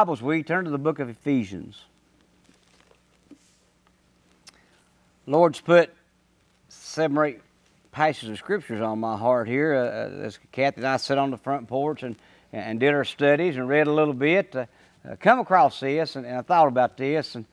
Bibles, we turn to the book of Ephesians. Lord's put seven or eight passages of scriptures on my heart here. Uh, as Kathy and I sat on the front porch and, and did our studies and read a little bit, uh, uh, come across this, and, and, I thought about this, and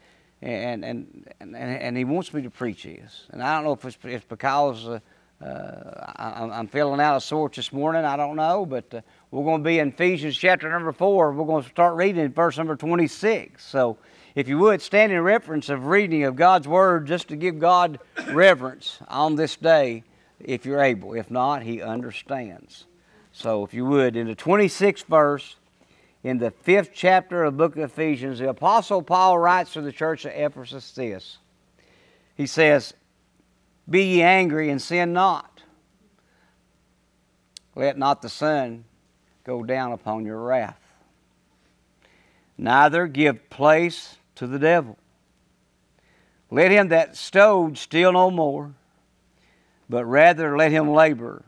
and, and and and he wants me to preach this. And I don't know if it's, it's because uh, uh, I, am feeling out of sorts this morning. I don't know, but uh, we're going to be in Ephesians chapter number four. We're going to start reading in verse number 26. So, if you would, stand in reference of reading of God's Word just to give God reverence on this day, if you're able. If not, He understands. So, if you would, in the 26th verse, in the fifth chapter of the book of Ephesians, the Apostle Paul writes to the church of Ephesus this. He says, Be ye angry and sin not. Let not the sun go down upon your wrath. Neither give place to the devil. Let him that stowed steal no more, but rather let him labor,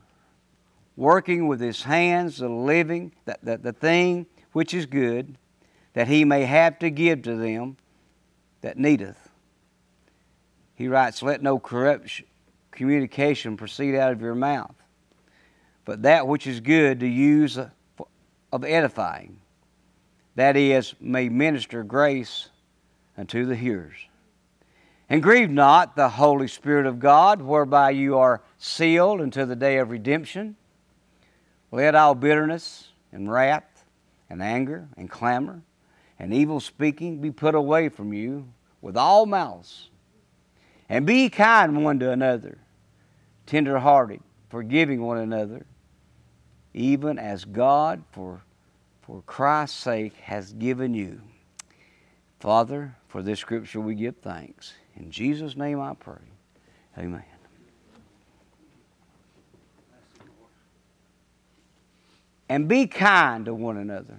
working with his hands the living, the, the, the thing which is good, that he may have to give to them that needeth. He writes, Let no corrupt communication proceed out of your mouth, but that which is good to use of edifying, that is, may minister grace unto the hearers. And grieve not the Holy Spirit of God, whereby you are sealed until the day of redemption. Let all bitterness and wrath and anger and clamor and evil speaking be put away from you with all malice. And be kind one to another, tender hearted, forgiving one another even as God, for, for Christ's sake, has given you. Father, for this scripture we give thanks. In Jesus' name I pray. Amen. And be kind to one another.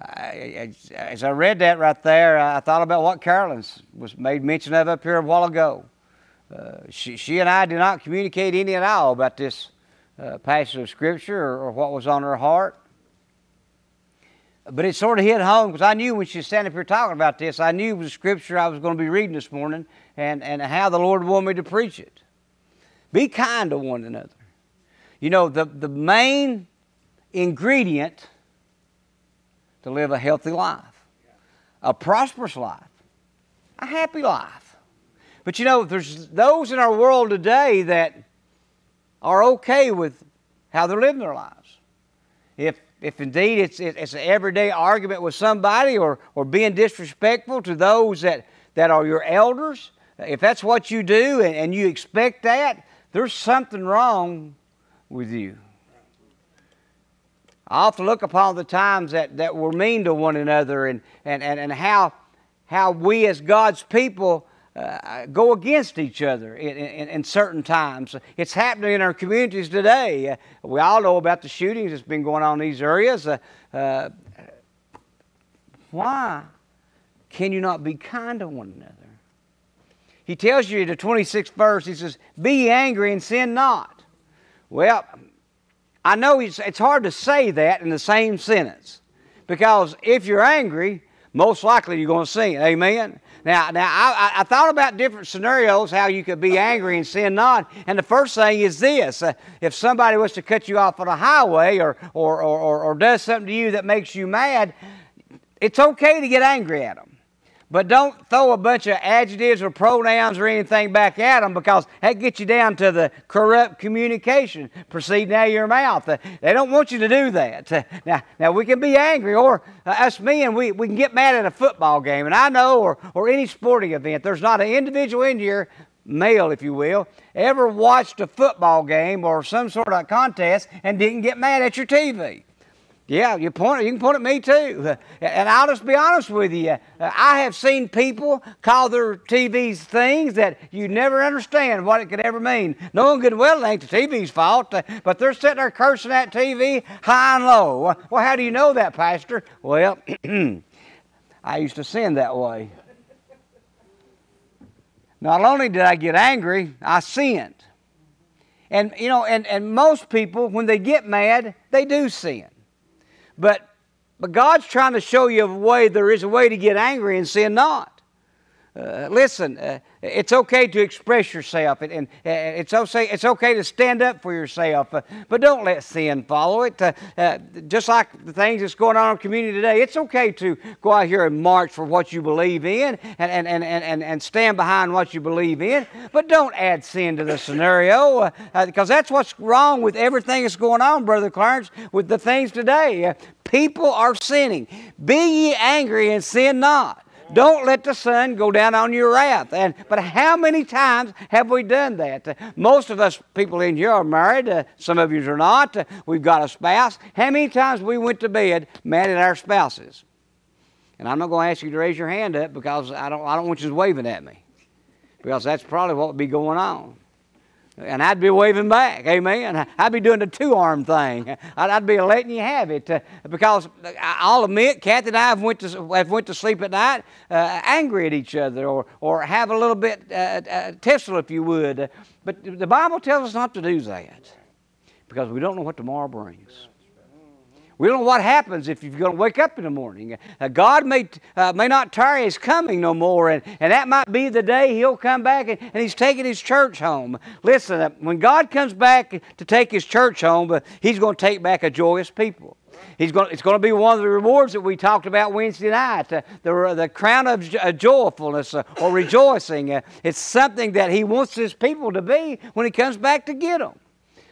I, as I read that right there, I thought about what Carolyn was made mention of up here a while ago. Uh, she, she and I did not communicate any at all about this uh, passage of Scripture or, or, what was on her heart. But it sort of hit home because I knew when she was standing up here talking about this, I knew it was Scripture I was going to be reading this morning and, and how the Lord wanted me to preach it. Be kind to one another. You know, the, the main ingredient to live a healthy life, a prosperous life, a happy life. But you know, there's those in our world today that are okay with how they're living their lives. If, if indeed it's, it's an everyday argument with somebody or, or being disrespectful to those that, that are your elders, if that's what you do and, and you expect that, there's something wrong with you. I often look upon the times that, that we're mean to one another and, and, and, and how, how we as God's people uh, go against each other in, in, in, certain times. It's happening in our communities today. Uh, we all know about the shootings that's been going on in these areas. Uh, uh, why can you not be kind to one another? He tells you in the 26th verse, he says, Be angry and sin not. Well, I know it's, it's hard to say that in the same sentence because if you're angry, most likely you're going to sin. Amen? Now, now I, I, thought about different scenarios how you could be angry and sin not. And the first thing is this uh, if somebody was to cut you off on a highway or, or, or, or, or does something to you that makes you mad, it's okay to get angry at them. But don't throw a bunch of adjectives or pronouns or anything back at them because that gets you down to the corrupt communication proceeding out of your mouth. They don't want you to do that. Now, now we can be angry, or uh, us men, we, we can get mad at a football game. And I know, or, or any sporting event, there's not an individual in here, male if you will, ever watched a football game or some sort of contest and didn't get mad at your TV. Yeah, you point. You can point at me too. And I'll just be honest with you. Uh, I have seen people call their TVs things that you never understand what it could ever mean. Knowing good and well it ain't the TV's fault, uh, but they're sitting there cursing that TV high and low. Well, how do you know that, Pastor? Well, I used to sin that way. Not only did I get angry, I sinned. And you know, and, and most people, when they get mad, they do sin. But but God's trying to show you a way, there is a way to get angry and sin not. Uh, listen, uh, it's okay to express yourself, and, and uh, it's, okay, it's okay to stand up for yourself, uh, but don't let sin follow it. Uh, uh, just like the things that's going on in community today, it's okay to go out here and march for what you believe in and, and, and, and, and stand behind what you believe in, but don't add sin to the scenario because that's what's wrong with everything that's going on, Brother Clarence, with the things today. people are sinning. Be ye angry and sin not. Don't let the sun go down on your wrath. And but how many times have we done that? Most of us people in here are married. Uh, some of you are not. Uh, we've got a spouse. How many times we went to bed mad at our spouses? And I'm not going to ask you to raise your hand up because I don't. I don't want you waving at me, because that's probably what would be going on and I'd be waving back. Amen. I'd be doing the two arm thing. I'd, I'd, be letting you have it uh, because I'll admit, Kathy and I have went to have went to sleep at night uh, angry at each other or or have a little bit uh, uh tussle, if you would. But the Bible tells us not to do that because we don't know what tomorrow brings. We don't know what happens if you're going to wake up in the morning. God may, uh, may not tarry his coming no more, and, and that might be the day he'll come back and, and he's taking his church home. Listen, uh, when God comes back to take his church home, uh, he's going to take back a joyous people. He's going, it's going to be one of the rewards that we talked about Wednesday night, uh, the, the crown of joyfulness or rejoicing. It's something that he wants his people to be when he comes back to get them.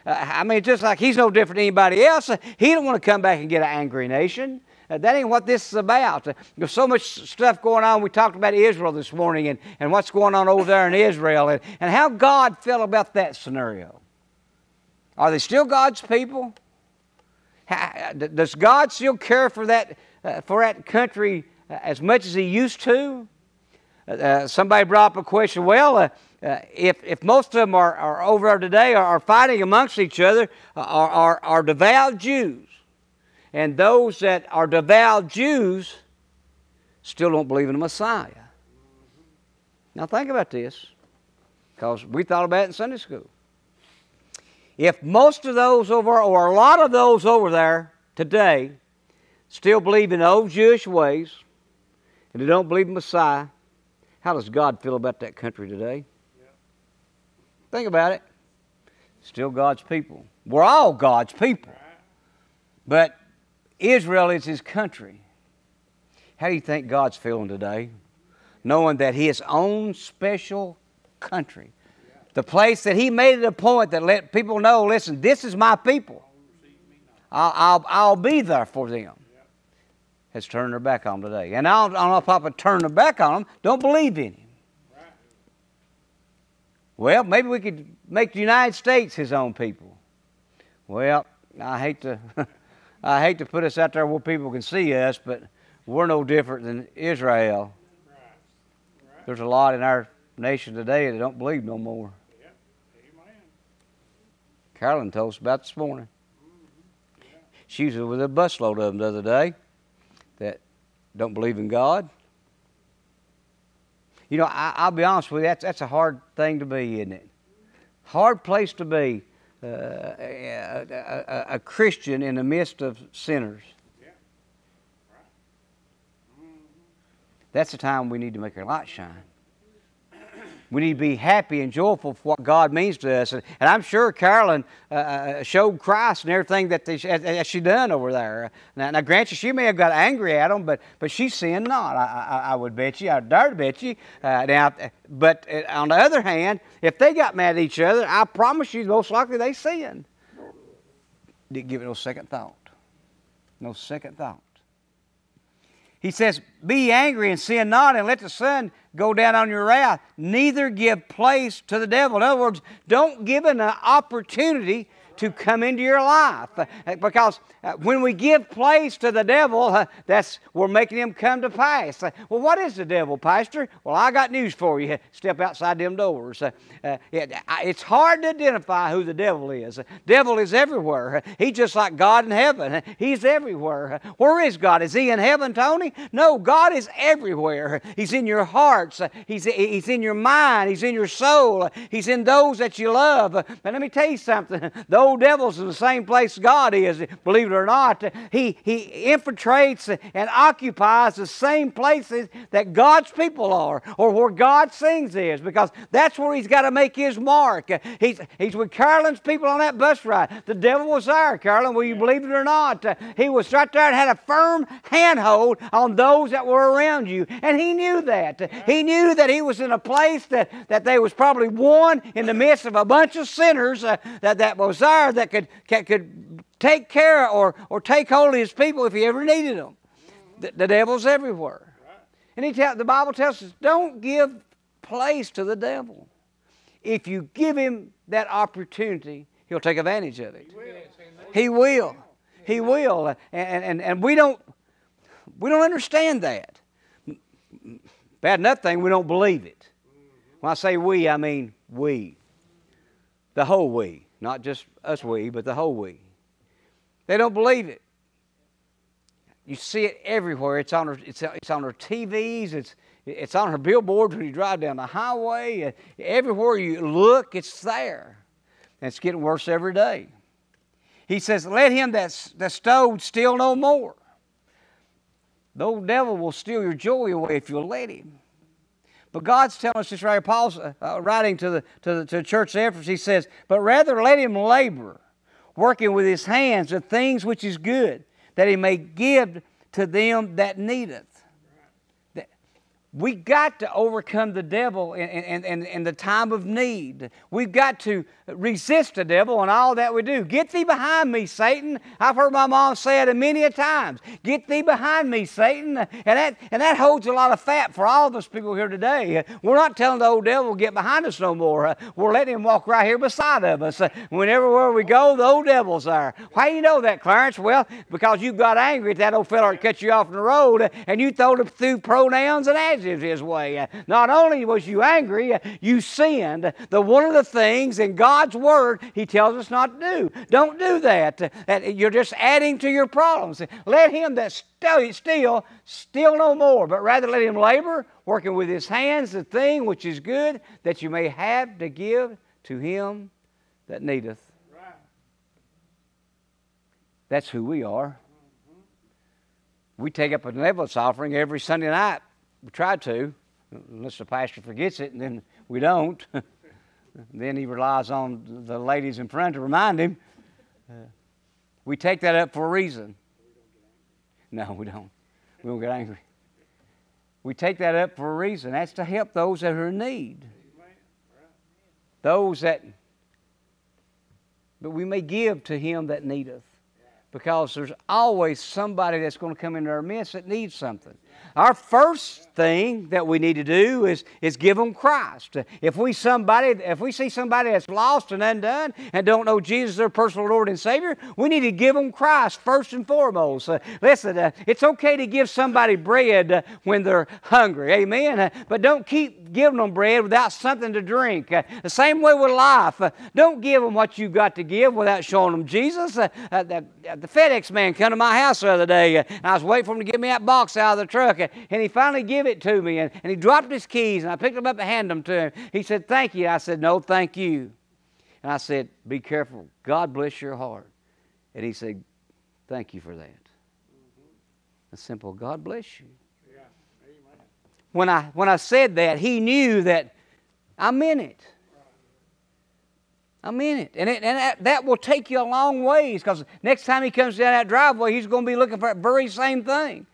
Uh, I mean, just like he's no different than anybody else, uh, he don't want to come back and get an angry nation. Uh, that ain't what this is about. Uh, there's so much stuff going on. We talked about Israel this morning and, and what's going on over there in Israel and, and how God felt about that scenario. Are they still God's people? Does God still care for that, uh, for that country as much as He used to? Uh, somebody brought up a question well, uh, if, if most of them are, are over there today are, are fighting amongst each other, uh, are, are, are devout Jews. And those that are devout Jews still don't believe in the Messiah. Now think about this, because we thought about it in Sunday school. If most of those over, or a lot of those over there today, still believe in old Jewish ways, and they don't believe in Messiah, how does God feel about that country today? Think about it. Still God's people. We're all God's people. But Israel is his country. How do you think God's feeling today? Knowing that his own special country, the place that he made it a point that let people know listen, this is my people. I'll, I'll, I'll be there for them. Has turned their back on him today. And I don't, I don't know if Papa turned their back on them. don't believe in him. Well, maybe we could make the United States his own people. Well, I hate to I hate to put us out there where people can see us, but we're no different than Israel. There's a lot in our nation today that don't believe no more. Carolyn told us about this morning. She was with a busload of them the other day that don't believe in God, you know, I, will be honest with you, that's, that's a hard thing to be, isn't it? Hard place to be uh, a, a, a, Christian in the midst of sinners. Yeah. Right. Mm-hmm. That's the time we need to make our light shine. We need to be happy and joyful for what God means to us. And, and I'm sure Carolyn uh, uh showed Christ and everything that they, she done over there. Now, now, granted, she may have got angry at him, but, but she sinned not, I, I, I would bet you. I dare to bet you. Uh, now, but uh, on the other hand, if they got mad at each other, I promise you, most likely they sinned. Didn't give it no second thought. No second thought. He says, Be angry and sin not, and let the sun go down on your wrath. Neither give place to the devil. In other words, don't give an opportunity to come into your life. Uh, because uh, when we give place to the devil, uh, that's we're making him come to pass. Uh, well, what is the devil, Pastor? Well, I got news for you. Step outside them doors. Uh, uh, it's hard to identify who the devil is. devil is everywhere. He's just like God in heaven. He's everywhere. Where is God? Is he in heaven, Tony? No, God is everywhere. He's in your hearts. He's, he's in your mind. He's in your soul. He's in those that you love. But let me tell you something. Those old devil's in the same place God is, believe it or not. He, he infiltrates and occupies the same places that God's people are or where God sings is because that's where he's got to make his mark. He's, he's with Carolyn's people on that bus ride. The devil was there, Carolyn, will you believe it or not? He was right there and had a firm handhold on those that were around you. And he knew that. He knew that he was in a place that, that they was probably one in the midst of a bunch of sinners uh, that, that was there that could, could take care or, or take hold of his people if he ever needed them. The, the devil's everywhere. And he tell, the Bible tells us don't give place to the devil. If you give him that opportunity, he'll take advantage of it. He will. He will. And, and, and we don't we don't understand that. Bad enough thing, we don't believe it. When I say we, I mean we. The whole we. Not just us we, but the whole we. They don't believe it. You see it everywhere. It's on her, it's, it's on our TVs. It's, it's on her billboards when you drive down the highway. Uh, everywhere you look, it's there. And it's getting worse every day. He says, Let him that, that stole steal no more. The old devil will steal your joy away if you'll let him. But God's telling us this right here. Paul's uh, uh, writing to the, to, the, to the church of Ephesus. He says, But rather let him labor, working with his hands the things which is good, that he may give to them that needeth. We got to overcome the devil in, in, in, in, the time of need. We've got to resist the devil in all that we do. Get thee behind me, Satan. I've heard my mom say it many a times. Get thee behind me, Satan. And that, and that holds a lot of fat for all of us people here today. We're not telling the old devil get behind us no more. We're letting him walk right here beside of us. Whenever we go, the old devil's there. Why do you know that, Clarence? Well, because you got angry at that old fella that cut you off in the road and you threw him through pronouns and adjectives his way. Not only was you angry, you sinned. The one of the things in God's Word He tells us not to do. Don't do that. You're just adding to your problems. Let him that steal, steal, steal no more, but rather let him labor, working with his hands the thing which is good, that you may have to give to him that needeth. That's who we are. We take up a benevolence offering every Sunday night we try to, unless the pastor forgets it, and then we don't. then he relies on the ladies in front to remind him. We take that up for a reason. No, we don't. We don't get angry. We take that up for a reason. That's to help those that are in need. Those that, but we may give to him that needeth. Because there's always somebody that's going to come into our midst that needs something. Our first thing that we need to do is, is give them Christ. If we somebody, if we see somebody that's lost and undone and don't know Jesus their personal Lord and Savior, we need to give them Christ first and foremost. Uh, listen, uh, it's okay to give somebody bread uh, when they're hungry, amen. Uh, but don't keep giving them bread without something to drink. Uh, the same way with life. Uh, don't give them what you've got to give without showing them Jesus. the, the FedEx man come to my house the other day, and I was waiting for him to get me that box out of the truck and he finally gave it to me, and, and he dropped his keys, and I picked them up and handed them to him. He said, Thank you. I said, No, thank you. And I said, Be careful. God bless your heart. And he said, Thank you for that. Mm-hmm. A simple, God bless you. Yeah. When I, when I said that, he knew that I meant it. I mean it. And, it, and that, that, will take you a long ways because next time he comes down that driveway, he's going to be looking for that very same thing.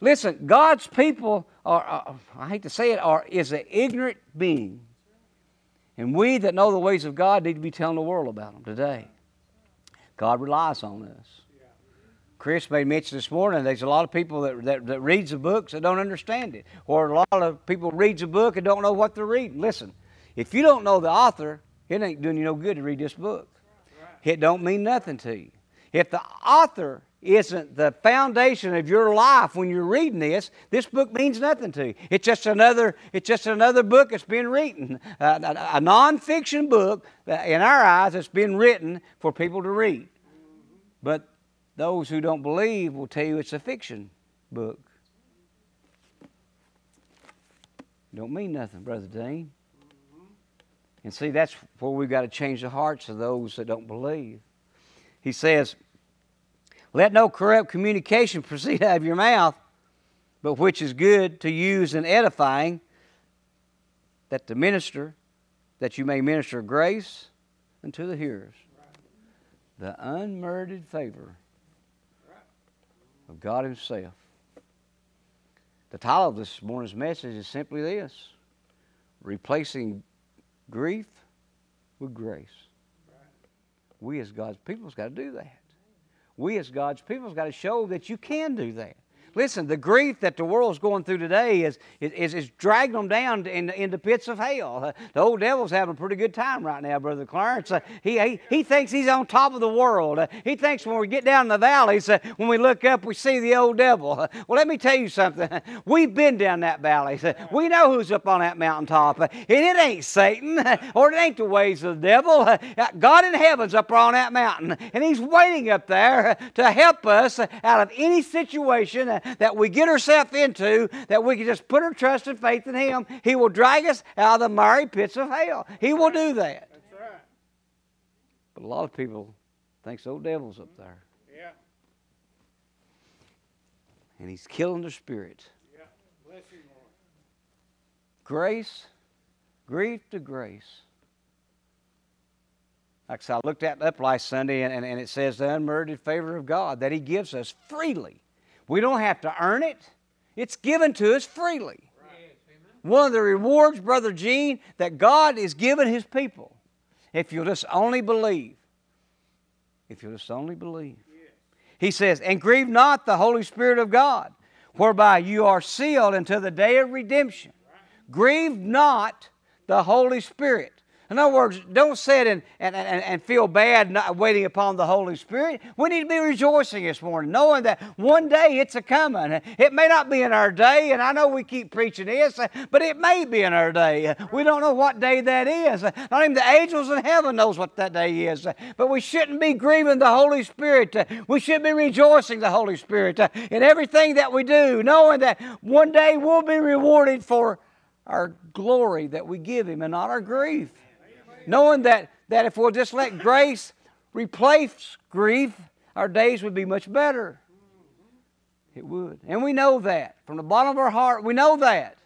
Listen, God's people are, uh, I hate to say it, are is an ignorant being. And we that know the ways of God need to be telling the world about them today. God relies on us. Chris made mention this morning there's a lot of people that, that, that reads the books that don't understand it. Or a lot of people reads a book and don't know what they're reading. Listen, if you don't know the author, it ain't doing you no good to read this book. It don't mean nothing to you. If the author isn't the foundation of your life when you're reading this, this book means nothing to you. It's just another, it's just another book that's been written, a, a nonfiction book in our eyes that's been written for people to read. But those who don't believe will tell you it's a fiction book. Don't mean nothing, Brother Dean. And see, that's where we've got to change the hearts of those that don't believe. He says, Let no corrupt communication proceed out of your mouth, but which is good to use in edifying, that the minister, that you may minister grace unto the hearers. The unmerited favor of God Himself. The title of this morning's message is simply this Replacing grief with grace. We as God's people has got to do that. We as God's people has got to show that you can do that. Listen, the grief that the world's going through today is, is, is dragging them down in, into pits of hell. Uh, the old devil's having a pretty good time right now, Brother Clarence. Uh, he, he, he thinks he's on top of the world. Uh, he thinks when we get down in the valleys, uh, when we look up, we see the old devil. Uh, well, let me tell you something. We've been down that valley. Uh, we know who's up on that mountaintop. and it ain't Satan, or it ain't the ways of the devil. God in heaven's up on that mountain, and he's waiting up there to help us out of any situation that we get ourselves into that we can just put our trust and faith in Him. He will drag us out of the miry pits of hell. He will do that. That's right. But a lot of people think old devil's up there. Yeah. And he's killing their spirit. Yeah. Bless you, Lord. Grace, grief to grace. Like I said, I looked at up last Sunday and, and, and it says the unmerited favor of God that He gives us freely we don't have to earn it, it's given to us freely. One of the rewards, Brother Gene, that God is giving His people, if you'll just only believe. If you'll just only believe. He says, And grieve not the Holy Spirit of God, whereby you are sealed until the day of redemption. Grieve not the Holy Spirit. In other words, don't sit and, and, and, and feel bad not waiting upon the Holy Spirit. We need to be rejoicing this morning, knowing that one day it's a coming. It may not be in our day, and I know we keep preaching this, but it may be in our day. We don't know what day that is. Not even the angels in heaven knows what that day is. But we shouldn't be grieving the Holy Spirit. We should be rejoicing the Holy Spirit in everything that we do, knowing that one day we'll be rewarded for our glory that we give Him and not our grief knowing that, that if we'll just let grace replace grief, our days would be much better. It would. And we know that. From the bottom of our heart, we know that.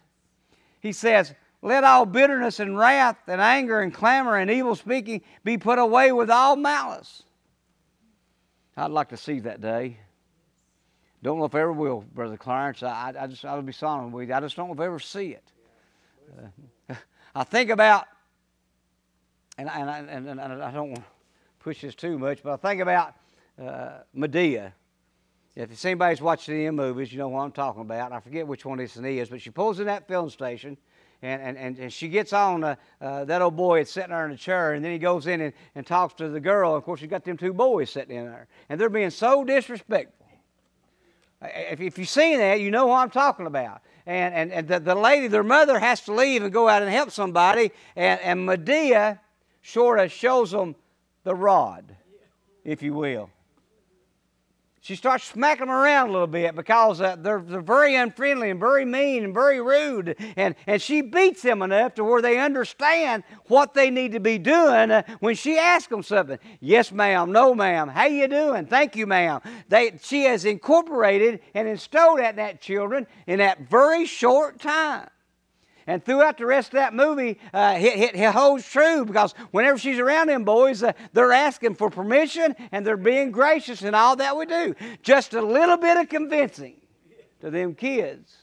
He says, Let all bitterness and wrath and anger and clamor and evil speaking be put away with all malice. I'd like to see that day. Don't know if I ever will, Brother Clarence. I, I just, I'll be solemn with you. I just don't know if I ever see it. Uh, I think about and, and, and, and I don't want to push this too much, but I think about uh, Madea. If anybody's watched any movies, you know what I'm talking about. I forget which one this is, but she pulls in that film station, and, and, and, she gets on uh, uh, that old boy that's sitting there in the chair, and then he goes in and, and talks to the girl. Of course, you got them two boys sitting in there, and they're being so disrespectful. If, if you've seen that, you know what I'm talking about. And, and, and the, the lady, their mother, has to leave and go out and help somebody, and, and Madea sort of shows them the rod, if you will. She starts smacking them around a little bit because uh, they're, they're very unfriendly and very mean and very rude. And, and she beats them enough to where they understand what they need to be doing uh, when she asks them something. Yes, ma'am. No, ma'am. How you doing? Thank you, ma'am. They, she has incorporated and instilled in that children in that very short time. And throughout the rest of that movie, uh, it, it, it, holds true because whenever she's around them boys, uh, they're asking for permission and they're being gracious in all that we do. Just a little bit of convincing to them kids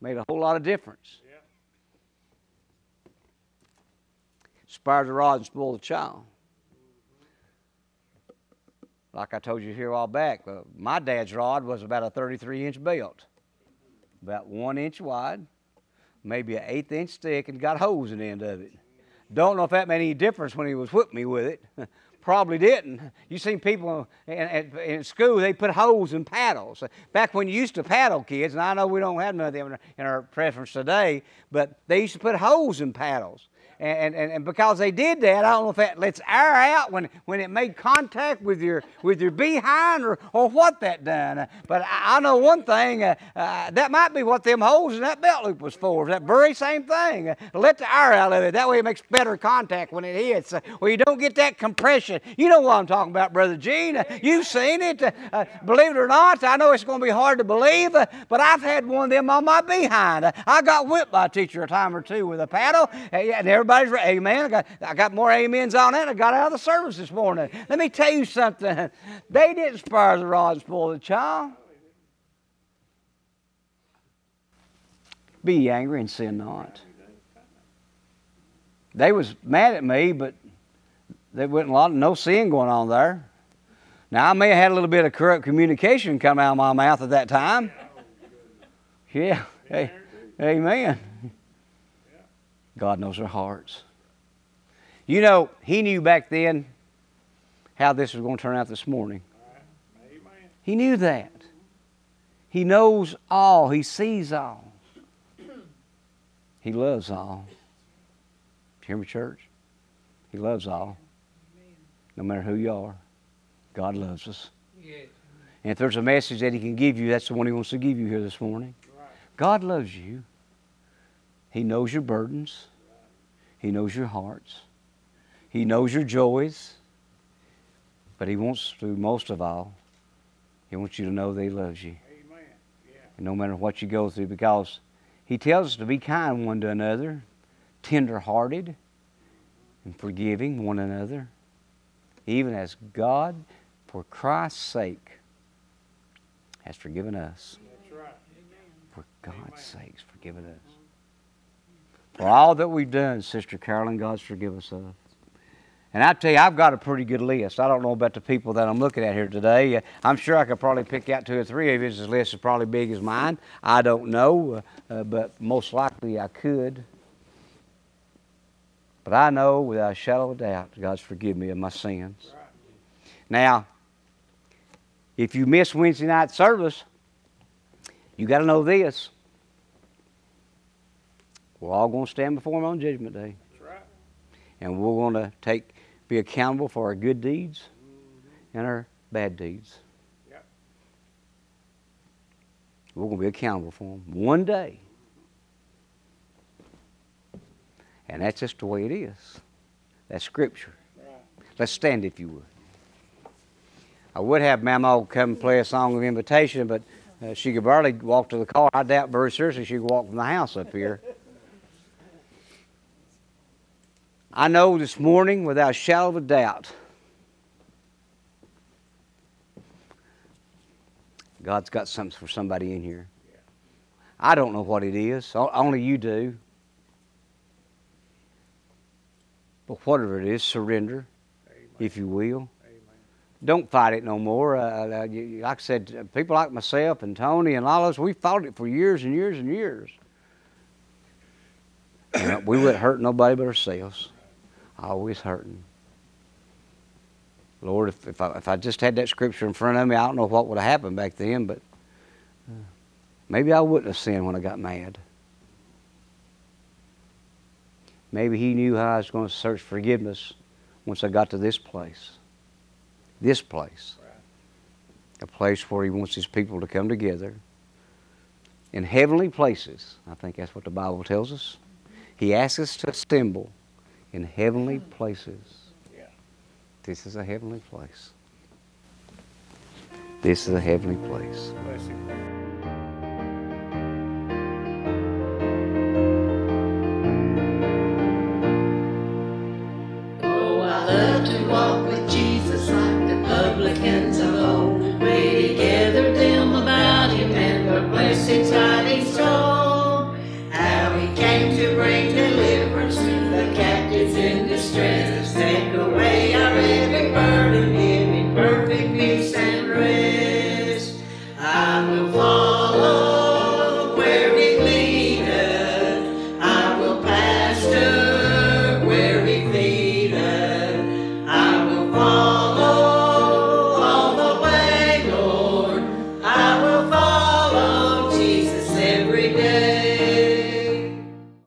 made a whole lot of difference. Yeah. Spare the rod and spoil the child. Like I told you here a while back, uh, my dad's rod was about a 33 inch belt, about one inch wide maybe an eighth inch thick and got holes in the end of it. Don't know if that made any difference when he was whipping me with it. Probably didn't. You seen people in, in, in, school, they put holes in paddles. Back when you used to paddle kids, and I know we don't have none of them in our, in our preference today, but they used to put holes in paddles. And, and, and because they did that, I don't know if that lets air out when, when it made contact with your with your behind or, or what that done. But I, I know one thing, uh, uh, that might be what them holes in that belt loop was for. That very same thing. Let the air out of it. That way it makes better contact when it hits. Uh, well, you don't get that compression. You know what I'm talking about, Brother Gene. Uh, you've seen it. Uh, believe it or not, I know it's going to be hard to believe, but I've had one of them on my behind. I got whipped by a teacher a time or two with a paddle, and everybody's, amen. I got, I got more amens on that I got out of the service this morning. Let me tell you something. They didn't spare the rod and spoil the child. Be angry and sin not. They was mad at me, but there wasn't a lot of no sin going on there. Now I may have had a little bit of corrupt communication come out of my mouth at that time. Yeah. Hey, amen. God knows our hearts. You know, He knew back then how this was going to turn out this morning. He knew that. He knows all, He sees all. He loves all. You Hear me, church? He loves all. No matter who you are, God loves us. And if there's a message that He can give you, that's the one He wants to give you here this morning. God loves you. He knows your burdens. He knows your hearts. He knows your joys. But He wants to, most of all, He wants you to know that He loves you. Amen. Yeah. And no matter what you go through, because He tells us to be kind one to another, tender hearted, and forgiving one another, even as God, for Christ's sake, has forgiven us. That's right. For God's Amen. sakes, forgiven us. For all that we've done, Sister Carolyn, God's forgive us of. And I tell you, I've got a pretty good list. I don't know about the people that I'm looking at here today. I'm sure I could probably pick out two or three of his. His list is probably big as mine. I don't know, uh, but most likely I could. But I know without a shadow of a doubt, God's forgiven me of my sins. Now, if you miss Wednesday night service, you got to know this. We're all going to stand before Him on Judgment Day. Right. And we're going to take, be accountable for our good deeds mm-hmm. and our bad deeds. Yep. We're going to be accountable for them one day. And that's just the way it is. That's Scripture. Right. Let's stand if you would. I would have Mama come play a song of invitation, but uh, she could barely walk to the car. I doubt very seriously she could walk from the house up here. I know this morning, without a shadow of a doubt, God's got something for somebody in here. I don't know what it is, only you do. But whatever it is, surrender, Amen. if you will. Amen. Don't fight it no more. Uh, uh, like I said, people like myself and Tony and all of us, we fought it for years and years and years. we wouldn't hurt nobody but ourselves always hurting. Lord, if, if, I, if I just had that scripture in front of me, I don't know what would have happened back then, but uh, maybe I wouldn't have sinned when I got mad. Maybe He knew how I was going to search forgiveness once I got to this place. This place. A place where He wants His people to come together. In heavenly places, I think that's what the Bible tells us. He asks us to assemble in heavenly hmm. places. Yeah. This is a heavenly place. This is a heavenly place.